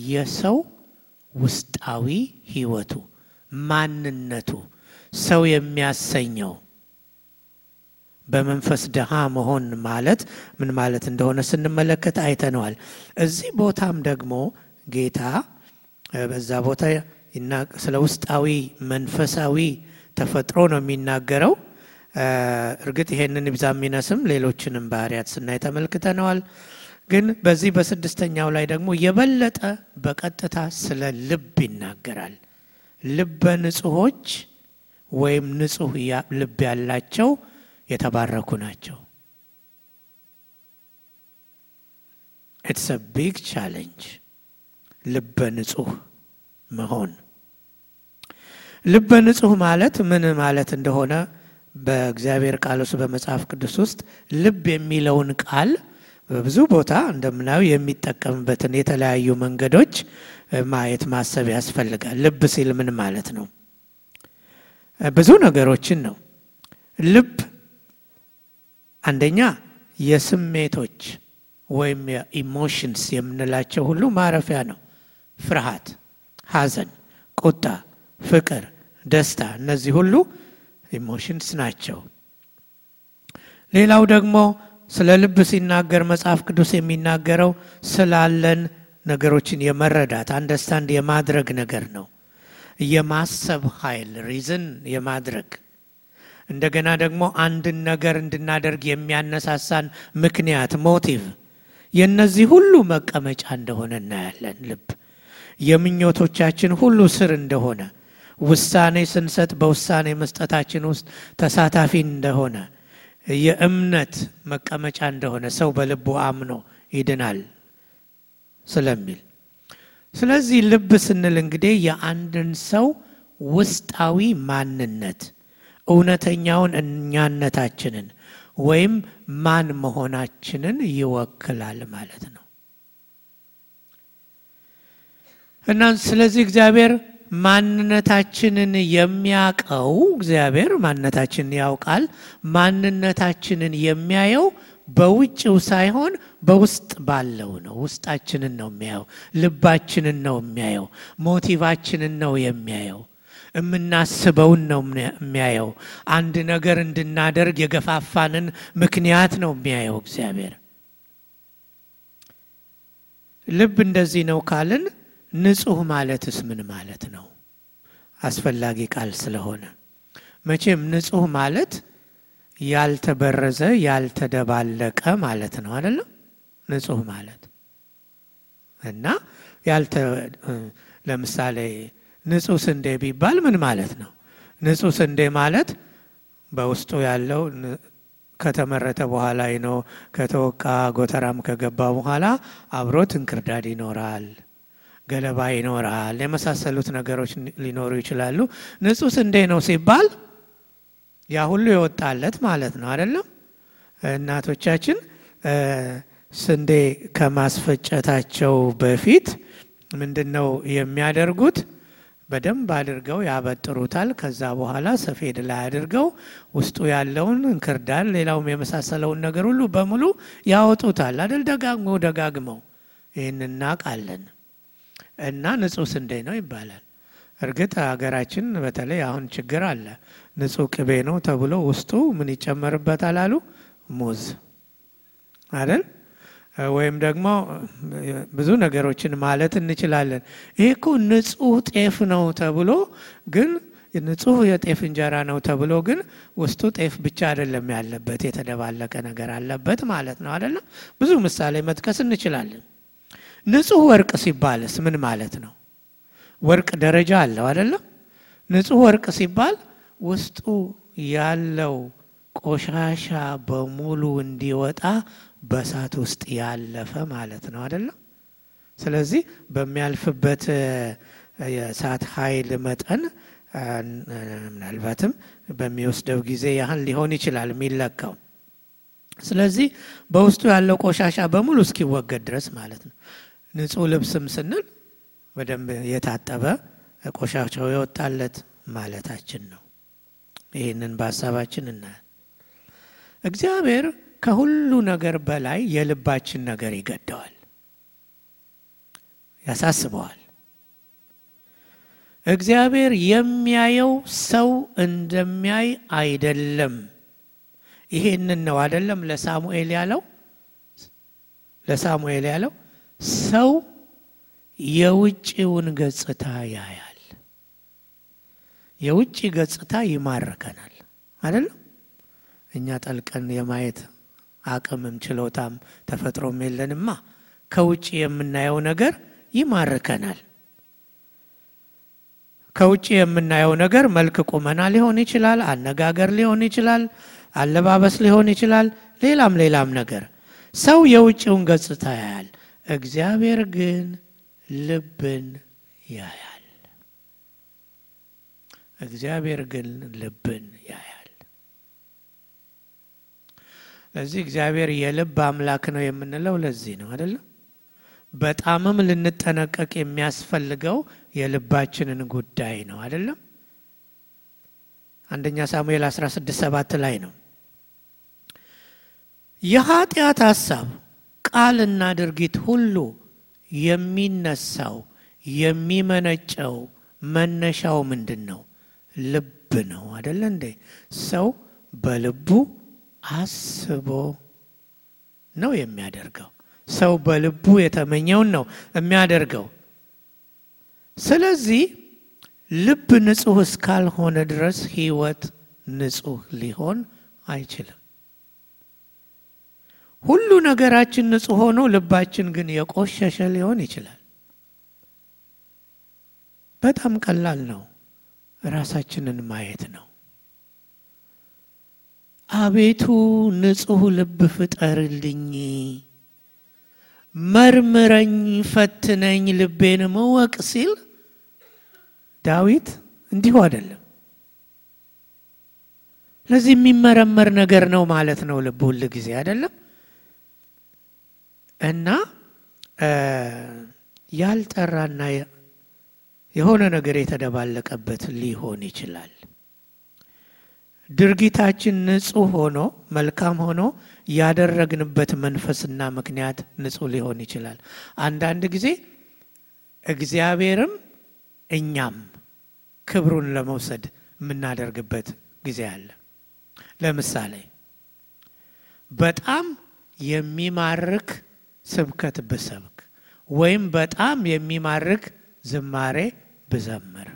[SPEAKER 1] የሰው ውስጣዊ ሕይወቱ ማንነቱ ሰው የሚያሰኘው በመንፈስ ድሃ መሆን ማለት ምን ማለት እንደሆነ ስንመለከት አይተነዋል። እዚህ ቦታም ደግሞ ጌታ በዛ ቦታ ስለ ውስጣዊ መንፈሳዊ ተፈጥሮ ነው የሚናገረው። እርግጥ ይሄንን ይብዛም ይነስም ሌሎችንም ባህሪያት ስናይ ተመልክተነዋል። ግን በዚህ በስድስተኛው ላይ ደግሞ የበለጠ በቀጥታ ስለ ልብ ይናገራል። ልበ ንጹሖች ወይም ንጹሕ ልብ ያላቸው የተባረኩ ናቸው። It's a big challenge ልበ ንጹሕ መሆን። ልበ ንጹሕ ማለት ምን ማለት እንደሆነ በእግዚአብሔር ቃል ውስጥ በመጽሐፍ ቅዱስ ውስጥ ልብ የሚለውን ቃል በብዙ ቦታ እንደምናየው የሚጠቀምበትን የተለያዩ መንገዶች ማየት ማሰብ ያስፈልጋል። ልብ ሲል ምን ማለት ነው? ብዙ ነገሮችን ነው። ልብ አንደኛ የስሜቶች ወይም የ emotions የምንላቸው ሁሉ ማረፊያ ነው። ፍርሃት፣ ሐዘን፣ ቁጣ፣ ፍቅር፣ ደስታ እነዚህ ሁሉ emotions ናቸው። ሌላው ደግሞ ስለ ልብ ሲናገር መጽሐፍ ቅዱስ የሚናገረው ስላለን ነገሮችን የመረዳት understand የማድረግ ነገር ነው። የማሰብ ኃይል reason የማድረግ እንደገና ደግሞ አንድን ነገር እንድናደርግ የሚያነሳሳን ምክንያት ሞቲቭ የእነዚህ ሁሉ መቀመጫ እንደሆነ እናያለን። ልብ የምኞቶቻችን ሁሉ ስር እንደሆነ ውሳኔ ስንሰጥ በውሳኔ መስጠታችን ውስጥ ተሳታፊ እንደሆነ የእምነት መቀመጫ እንደሆነ ሰው በልቡ አምኖ ይድናል ስለሚል። ስለዚህ ልብ ስንል እንግዲህ የአንድን ሰው ውስጣዊ ማንነት እውነተኛውን እኛነታችንን ወይም ማን መሆናችንን ይወክላል ማለት ነው። እና ስለዚህ እግዚአብሔር ማንነታችንን የሚያውቀው እግዚአብሔር ማንነታችንን ያውቃል። ማንነታችንን የሚያየው በውጭው ሳይሆን በውስጥ ባለው ነው። ውስጣችንን ነው የሚያየው። ልባችንን ነው የሚያየው። ሞቲቫችንን ነው የሚያየው። የምናስበውን ነው የሚያየው። አንድ ነገር እንድናደርግ የገፋፋንን ምክንያት ነው የሚያየው እግዚአብሔር። ልብ እንደዚህ ነው ካልን ንጹሕ ማለትስ ምን ማለት ነው? አስፈላጊ ቃል ስለሆነ መቼም ንጹሕ ማለት ያልተበረዘ ያልተደባለቀ ማለት ነው አይደለም? ንጹሕ ማለት እና ያልተ ለምሳሌ ንጹሕ ስንዴ ቢባል ምን ማለት ነው? ንጹሕ ስንዴ ማለት በውስጡ ያለው ከተመረተ በኋላ ነው ከተወቃ ጎተራም ከገባ በኋላ አብሮት እንክርዳድ ይኖራል ገለባ ይኖራል፣ የመሳሰሉት ነገሮች ሊኖሩ ይችላሉ። ንጹሕ ስንዴ ነው ሲባል ያ ሁሉ የወጣለት ማለት ነው አይደለም። እናቶቻችን ስንዴ ከማስፈጨታቸው በፊት ምንድን ነው የሚያደርጉት? በደንብ አድርገው ያበጥሩታል። ከዛ በኋላ ሰፌድ ላይ አድርገው ውስጡ ያለውን እንክርዳድ፣ ሌላውም የመሳሰለውን ነገር ሁሉ በሙሉ ያወጡታል አይደል? ደጋግመው ደጋግመው ይህን እናውቃለን። እና ንጹሕ ስንዴ ነው ይባላል። እርግጥ ሀገራችን በተለይ አሁን ችግር አለ። ንጹሕ ቅቤ ነው ተብሎ ውስጡ ምን ይጨመርበታል አሉ? ሙዝ አይደል? ወይም ደግሞ ብዙ ነገሮችን ማለት እንችላለን። ይሄ እኮ ንጹሕ ጤፍ ነው ተብሎ ግን ንጹህ የጤፍ እንጀራ ነው ተብሎ ግን ውስጡ ጤፍ ብቻ አይደለም ያለበት፣ የተደባለቀ ነገር አለበት ማለት ነው አይደለም። ብዙ ምሳሌ መጥቀስ እንችላለን። ንጹህ ወርቅ ሲባልስ ምን ማለት ነው? ወርቅ ደረጃ አለው አይደለም። ንጹህ ወርቅ ሲባል ውስጡ ያለው ቆሻሻ በሙሉ እንዲወጣ በእሳት ውስጥ ያለፈ ማለት ነው አይደለም። ስለዚህ በሚያልፍበት የእሳት ኃይል መጠን ምናልባትም በሚወስደው ጊዜ ያህል ሊሆን ይችላል የሚለካው። ስለዚህ በውስጡ ያለው ቆሻሻ በሙሉ እስኪወገድ ድረስ ማለት ነው። ንጹህ ልብስም ስንል በደንብ የታጠበ ቆሻሻው የወጣለት ማለታችን ነው። ይህንን በሀሳባችን እናያል። እግዚአብሔር ከሁሉ ነገር በላይ የልባችን ነገር ይገደዋል፣ ያሳስበዋል። እግዚአብሔር የሚያየው ሰው እንደሚያይ አይደለም። ይሄንን ነው አይደለም ለሳሙኤል ያለው ለሳሙኤል ያለው ሰው የውጭውን ገጽታ ያያል። የውጭ ገጽታ ይማርከናል አይደለም። እኛ ጠልቀን የማየት አቅምም ችሎታም ተፈጥሮም የለንማ። ከውጭ የምናየው ነገር ይማርከናል። ከውጭ የምናየው ነገር መልክ፣ ቁመና ሊሆን ይችላል፣ አነጋገር ሊሆን ይችላል፣ አለባበስ ሊሆን ይችላል፣ ሌላም ሌላም ነገር ሰው የውጭውን ገጽታ ያያል። እግዚአብሔር ግን ልብን ያያል። እግዚአብሔር ግን ልብን ያያል። ለዚህ እግዚአብሔር የልብ አምላክ ነው የምንለው ለዚህ ነው አይደለም። በጣምም ልንጠነቀቅ የሚያስፈልገው የልባችንን ጉዳይ ነው አይደለም። አንደኛ ሳሙኤል 16 ሰባት ላይ ነው የኃጢአት ሀሳብ ቃልና ድርጊት ሁሉ የሚነሳው የሚመነጨው መነሻው ምንድን ነው? ልብ ነው አደለ እንዴ? ሰው በልቡ አስቦ ነው የሚያደርገው። ሰው በልቡ የተመኘውን ነው የሚያደርገው። ስለዚህ ልብ ንጹሕ እስካልሆነ ድረስ ሕይወት ንጹሕ ሊሆን አይችልም። ሁሉ ነገራችን ንጹሕ ሆኖ ልባችን ግን የቆሸሸ ሊሆን ይችላል። በጣም ቀላል ነው። ራሳችንን ማየት ነው። አቤቱ ንጹሕ ልብ ፍጠርልኝ፣ መርምረኝ፣ ፈትነኝ፣ ልቤንም እወቅ ሲል ዳዊት እንዲሁ አይደለም። ስለዚህ የሚመረመር ነገር ነው ማለት ነው ልብ ሁል ጊዜ አይደለም እና ያልጠራና የሆነ ነገር የተደባለቀበት ሊሆን ይችላል። ድርጊታችን ንጹሕ ሆኖ መልካም ሆኖ ያደረግንበት መንፈስና ምክንያት ንጹሕ ሊሆን ይችላል። አንዳንድ ጊዜ እግዚአብሔርም እኛም ክብሩን ለመውሰድ የምናደርግበት ጊዜ አለ። ለምሳሌ በጣም የሚማርክ ስብከት ብሰብክ ወይም በጣም የሚማርክ ዝማሬ ብዘምር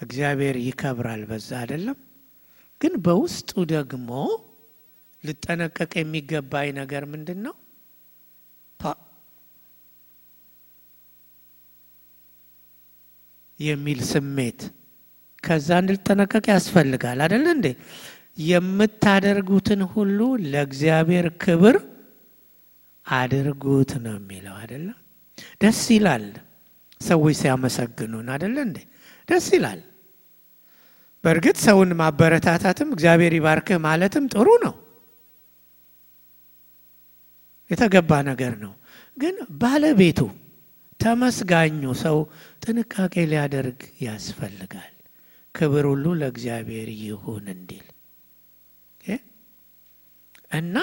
[SPEAKER 1] እግዚአብሔር ይከብራል በዛ አይደለም። ግን በውስጡ ደግሞ ልጠነቀቅ የሚገባኝ ነገር ምንድን ነው? የሚል ስሜት ከዛ እንድጠነቀቅ ያስፈልጋል አይደለ እንዴ? የምታደርጉትን ሁሉ ለእግዚአብሔር ክብር አድርጉት ነው የሚለው አይደለም። ደስ ይላል ሰዎች ሲያመሰግኑን አይደለ እንዴ? ደስ ይላል። በእርግጥ ሰውን ማበረታታትም እግዚአብሔር ይባርክህ ማለትም ጥሩ ነው፣ የተገባ ነገር ነው። ግን ባለቤቱ ተመስጋኙ ሰው ጥንቃቄ ሊያደርግ ያስፈልጋል። ክብር ሁሉ ለእግዚአብሔር ይሁን እንዲል እና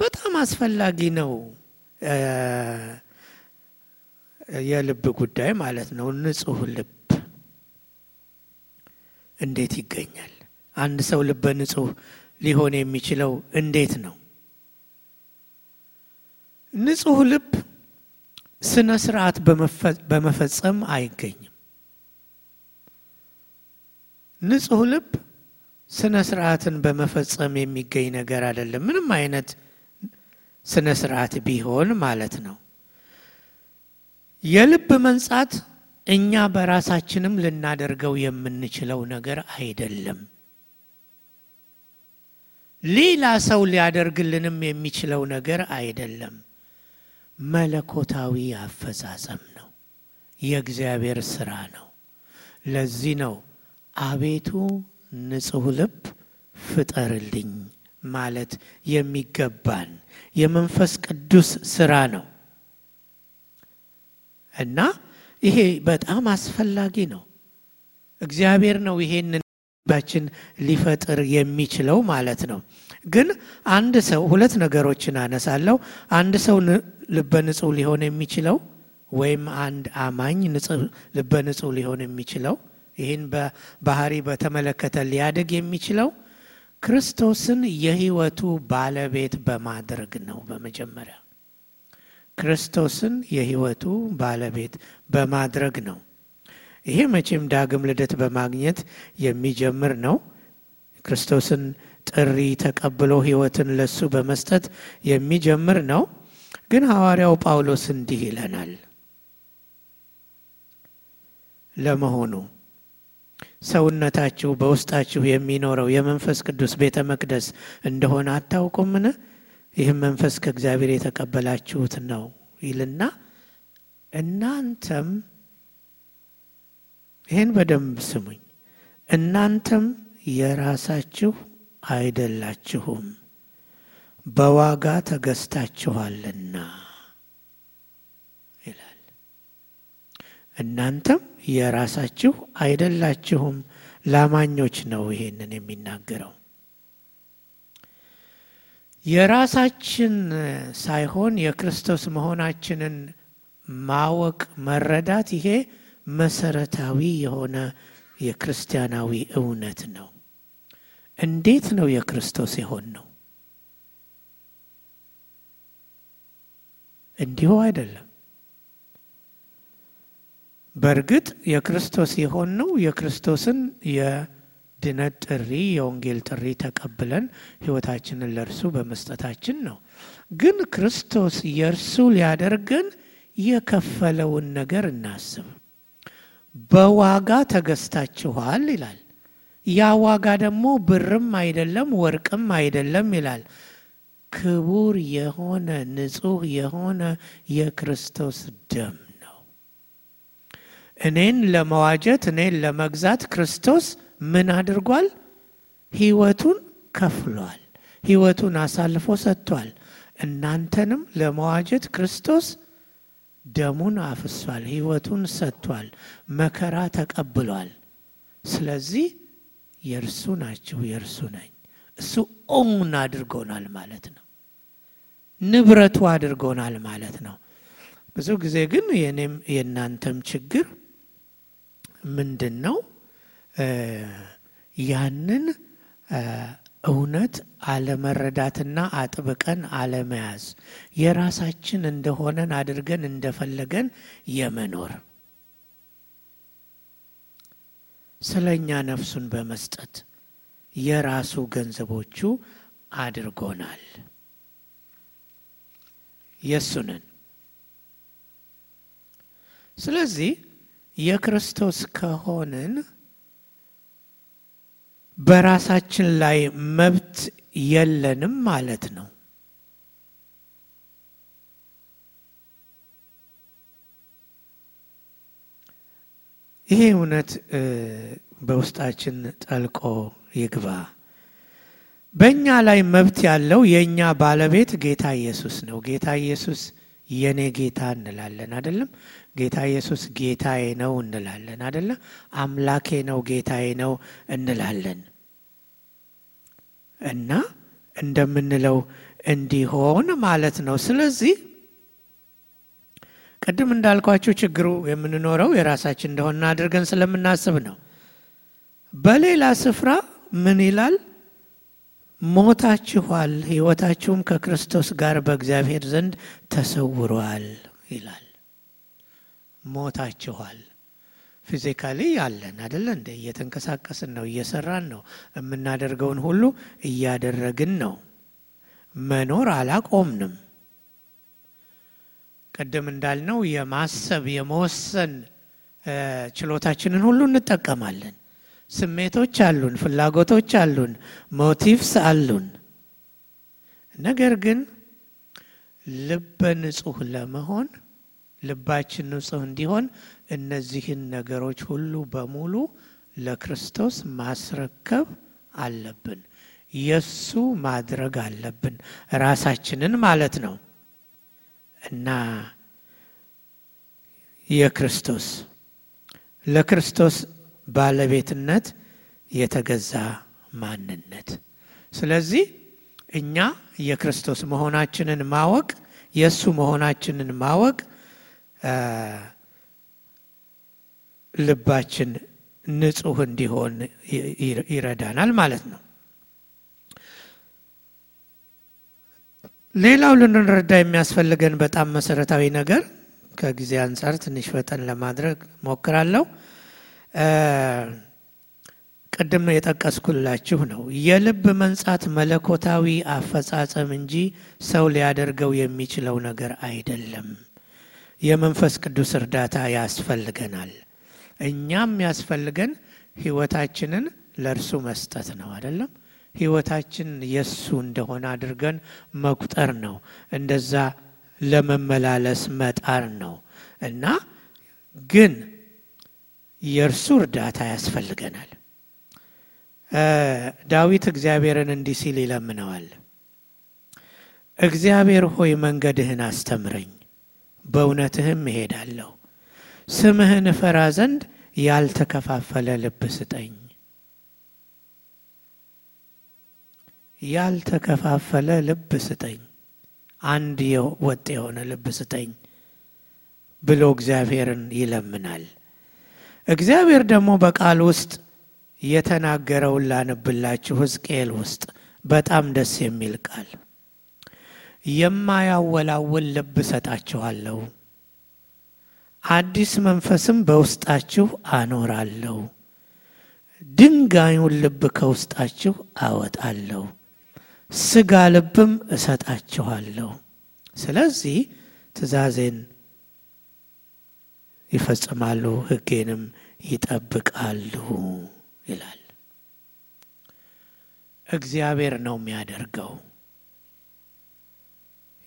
[SPEAKER 1] በጣም አስፈላጊ ነው የልብ ጉዳይ ማለት ነው። ንጹሕ ልብ እንዴት ይገኛል? አንድ ሰው ልበ ንጹሕ ሊሆን የሚችለው እንዴት ነው? ንጹሕ ልብ ስነ ስርዓት በመፈጸም አይገኝም። ንጹሕ ልብ ስነ ስርዓትን በመፈጸም የሚገኝ ነገር አይደለም። ምንም አይነት ስነ ስርዓት ቢሆን ማለት ነው። የልብ መንጻት እኛ በራሳችንም ልናደርገው የምንችለው ነገር አይደለም። ሌላ ሰው ሊያደርግልንም የሚችለው ነገር አይደለም። መለኮታዊ አፈጻጸም ነው። የእግዚአብሔር ስራ ነው። ለዚህ ነው አቤቱ ንጹሕ ልብ ፍጠርልኝ ማለት የሚገባን የመንፈስ ቅዱስ ስራ ነው እና ይሄ በጣም አስፈላጊ ነው። እግዚአብሔር ነው ይሄንን ባችን ሊፈጥር የሚችለው ማለት ነው። ግን አንድ ሰው ሁለት ነገሮችን አነሳለሁ። አንድ ሰው ልበ ንጹሕ ሊሆን የሚችለው ወይም አንድ አማኝ ልበ ንጹሕ ሊሆን የሚችለው ይህን በባህሪ በተመለከተ ሊያድግ የሚችለው ክርስቶስን የሕይወቱ ባለቤት በማድረግ ነው። በመጀመሪያ ክርስቶስን የሕይወቱ ባለቤት በማድረግ ነው። ይሄ መቼም ዳግም ልደት በማግኘት የሚጀምር ነው። ክርስቶስን ጥሪ ተቀብሎ ሕይወትን ለሱ በመስጠት የሚጀምር ነው። ግን ሐዋርያው ጳውሎስ እንዲህ ይለናል። ለመሆኑ ሰውነታችሁ በውስጣችሁ የሚኖረው የመንፈስ ቅዱስ ቤተ መቅደስ እንደሆነ አታውቁምን? ይህም መንፈስ ከእግዚአብሔር የተቀበላችሁት ነው ይልና እናንተም ይህን በደንብ ስሙኝ። እናንተም የራሳችሁ አይደላችሁም በዋጋ ተገዝታችኋልና ይላል። እናንተም የራሳችሁ አይደላችሁም። ላማኞች ነው ይሄንን የሚናገረው። የራሳችን ሳይሆን የክርስቶስ መሆናችንን ማወቅ መረዳት ይሄ መሰረታዊ የሆነ የክርስቲያናዊ እውነት ነው። እንዴት ነው የክርስቶስ የሆን ነው? እንዲሁ አይደለም። በእርግጥ የክርስቶስ የሆን ነው የክርስቶስን የድነት ጥሪ የወንጌል ጥሪ ተቀብለን ሕይወታችንን ለእርሱ በመስጠታችን ነው። ግን ክርስቶስ የእርሱ ሊያደርገን የከፈለውን ነገር እናስብ። በዋጋ ተገዝታችኋል ይላል። ያ ዋጋ ደግሞ ብርም አይደለም ወርቅም አይደለም ይላል። ክቡር የሆነ ንጹሕ የሆነ የክርስቶስ ደም እኔን ለመዋጀት እኔን ለመግዛት ክርስቶስ ምን አድርጓል? ሕይወቱን ከፍሏል። ሕይወቱን አሳልፎ ሰጥቷል። እናንተንም ለመዋጀት ክርስቶስ ደሙን አፍሷል። ሕይወቱን ሰጥቷል። መከራ ተቀብሏል። ስለዚህ የእርሱ ናችሁ፣ የእርሱ ነኝ። እሱ ኦውን አድርጎናል ማለት ነው። ንብረቱ አድርጎናል ማለት ነው። ብዙ ጊዜ ግን የኔም የእናንተም ችግር ምንድን ነው? ያንን እውነት አለመረዳትና አጥብቀን አለመያዝ፣ የራሳችን እንደሆነን አድርገን እንደፈለገን የመኖር ስለ እኛ ነፍሱን በመስጠት የራሱ ገንዘቦቹ አድርጎናል። የሱንን ስለዚህ የክርስቶስ ከሆንን በራሳችን ላይ መብት የለንም ማለት ነው። ይሄ እውነት በውስጣችን ጠልቆ ይግባ። በእኛ ላይ መብት ያለው የእኛ ባለቤት ጌታ ኢየሱስ ነው። ጌታ ኢየሱስ የኔ ጌታ እንላለን አይደለም? ጌታ ኢየሱስ ጌታዬ ነው እንላለን አይደለም? አምላኬ ነው ጌታዬ ነው እንላለን። እና እንደምንለው እንዲሆን ማለት ነው። ስለዚህ ቅድም እንዳልኳችሁ ችግሩ የምንኖረው የራሳችን እንደሆነ አድርገን ስለምናስብ ነው። በሌላ ስፍራ ምን ይላል? ሞታችኋል፣ ሕይወታችሁም ከክርስቶስ ጋር በእግዚአብሔር ዘንድ ተሰውሯል ይላል። ሞታችኋል። Physically አለን አደለ እንደ እየተንቀሳቀስን ነው፣ እየሰራን ነው፣ የምናደርገውን ሁሉ እያደረግን ነው። መኖር አላቆምንም። ቅድም እንዳልነው የማሰብ የመወሰን ችሎታችንን ሁሉ እንጠቀማለን። ስሜቶች አሉን፣ ፍላጎቶች አሉን፣ motives አሉን። ነገር ግን ልበ ንጹህ ለመሆን ልባችን ንጹህ እንዲሆን እነዚህን ነገሮች ሁሉ በሙሉ ለክርስቶስ ማስረከብ አለብን። የሱ ማድረግ አለብን ራሳችንን ማለት ነው እና የክርስቶስ ለክርስቶስ ባለቤትነት የተገዛ ማንነት። ስለዚህ እኛ የክርስቶስ መሆናችንን ማወቅ የእሱ መሆናችንን ማወቅ ልባችን ንጹህ እንዲሆን ይረዳናል ማለት ነው። ሌላው ልንረዳ የሚያስፈልገን በጣም መሰረታዊ ነገር ከጊዜ አንጻር ትንሽ ፈጠን ለማድረግ ሞክራለሁ። ቅድም የጠቀስኩላችሁ ነው። የልብ መንጻት መለኮታዊ አፈጻጸም እንጂ ሰው ሊያደርገው የሚችለው ነገር አይደለም። የመንፈስ ቅዱስ እርዳታ ያስፈልገናል። እኛም ያስፈልገን ህይወታችንን ለእርሱ መስጠት ነው አይደለም። ህይወታችን የእሱ እንደሆነ አድርገን መቁጠር ነው። እንደዛ ለመመላለስ መጣር ነው እና ግን የእርሱ እርዳታ ያስፈልገናል። ዳዊት እግዚአብሔርን እንዲህ ሲል ይለምነዋል። እግዚአብሔር ሆይ መንገድህን አስተምረኝ፣ በእውነትህም እሄዳለሁ። ስምህን እፈራ ዘንድ ያልተከፋፈለ ልብ ስጠኝ። ያልተከፋፈለ ልብ ስጠኝ፣ አንድ ወጥ የሆነ ልብ ስጠኝ ብሎ እግዚአብሔርን ይለምናል። እግዚአብሔር ደግሞ በቃል ውስጥ የተናገረውን ላንብላችሁ። ሕዝቅኤል ውስጥ በጣም ደስ የሚል ቃል የማያወላውል ልብ እሰጣችኋለሁ፣ አዲስ መንፈስም በውስጣችሁ አኖራለሁ፣ ድንጋዩን ልብ ከውስጣችሁ አወጣለሁ፣ ስጋ ልብም እሰጣችኋለሁ። ስለዚህ ትእዛዜን ይፈጽማሉ፣ ሕጌንም ይጠብቃሉ ይላል። እግዚአብሔር ነው የሚያደርገው።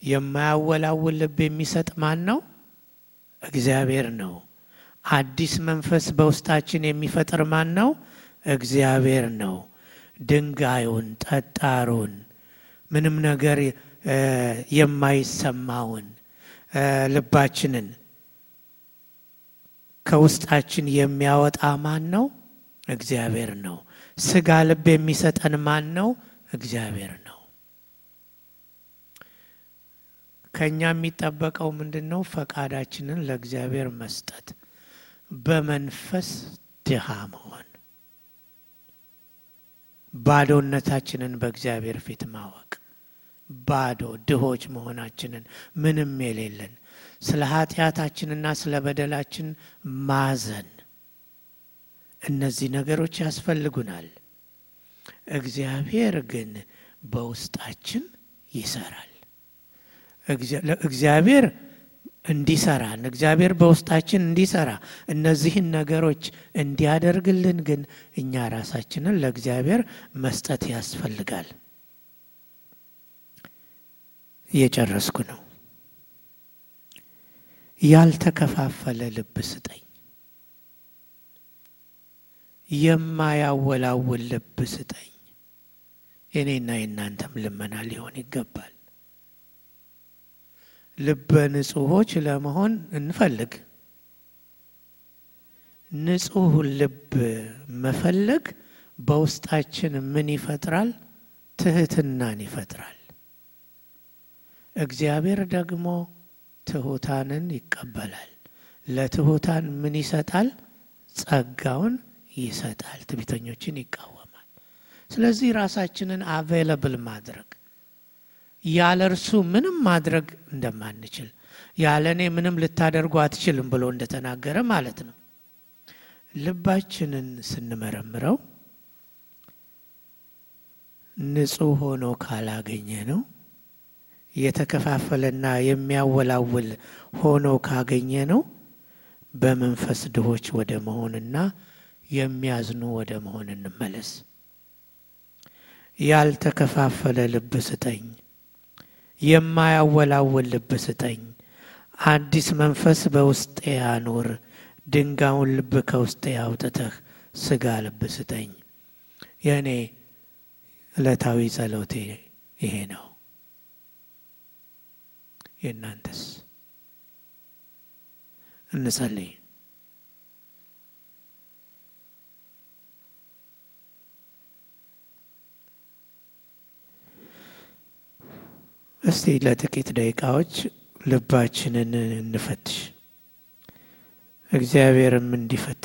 [SPEAKER 1] የማያወላውል ልብ የሚሰጥ ማን ነው? እግዚአብሔር ነው። አዲስ መንፈስ በውስጣችን የሚፈጥር ማን ነው? እግዚአብሔር ነው። ድንጋዩን፣ ጠጣሩን፣ ምንም ነገር የማይሰማውን ልባችንን ከውስጣችን የሚያወጣ ማን ነው? እግዚአብሔር ነው። ስጋ ልብ የሚሰጠን ማን ነው? እግዚአብሔር ነው። ከእኛ የሚጠበቀው ምንድን ነው? ፈቃዳችንን ለእግዚአብሔር መስጠት፣ በመንፈስ ድሃ መሆን፣ ባዶነታችንን በእግዚአብሔር ፊት ማወቅ፣ ባዶ ድሆች መሆናችንን ምንም የሌለን ስለ ኃጢአታችንና ስለ በደላችን ማዘን እነዚህ ነገሮች ያስፈልጉናል። እግዚአብሔር ግን በውስጣችን ይሰራል። እግዚአብሔር እንዲሰራን እግዚአብሔር በውስጣችን እንዲሰራ እነዚህን ነገሮች እንዲያደርግልን ግን እኛ ራሳችንን ለእግዚአብሔር መስጠት ያስፈልጋል። እየጨረስኩ ነው። ያልተከፋፈለ ልብ ስጠኝ፣ የማያወላውል ልብ ስጠኝ። የኔና የእናንተም ልመና ሊሆን ይገባል። ልበ ንጹሖች ለመሆን እንፈልግ። ንጹሕ ልብ መፈለግ በውስጣችን ምን ይፈጥራል? ትህትናን ይፈጥራል። እግዚአብሔር ደግሞ ትሑታንን ይቀበላል። ለትሑታን ምን ይሰጣል? ጸጋውን ይሰጣል። ትዕቢተኞችን ይቃወማል። ስለዚህ ራሳችንን አቬለብል ማድረግ ያለ እርሱ ምንም ማድረግ እንደማንችል ያለ እኔ ምንም ልታደርጉ አትችልም ብሎ እንደተናገረ ማለት ነው። ልባችንን ስንመረምረው ንጹሕ ሆኖ ካላገኘ ነው የተከፋፈለና የሚያወላውል ሆኖ ካገኘ ነው በመንፈስ ድሆች ወደ መሆንና የሚያዝኑ ወደ መሆን እንመለስ። ያልተከፋፈለ ልብ ስጠኝ፣ የማያወላውል ልብ ስጠኝ፣ አዲስ መንፈስ በውስጤ አኑር፣ ድንጋዩን ልብ ከውስጤ አውጥተህ ስጋ ልብ ስጠኝ። የእኔ ዕለታዊ ጸሎቴ ይሄ ነው። የእናንተስ? እንጸልይ። እስቲ ለጥቂት ደቂቃዎች ልባችንን እንፈትሽ። እግዚአብሔርም እንዲፈት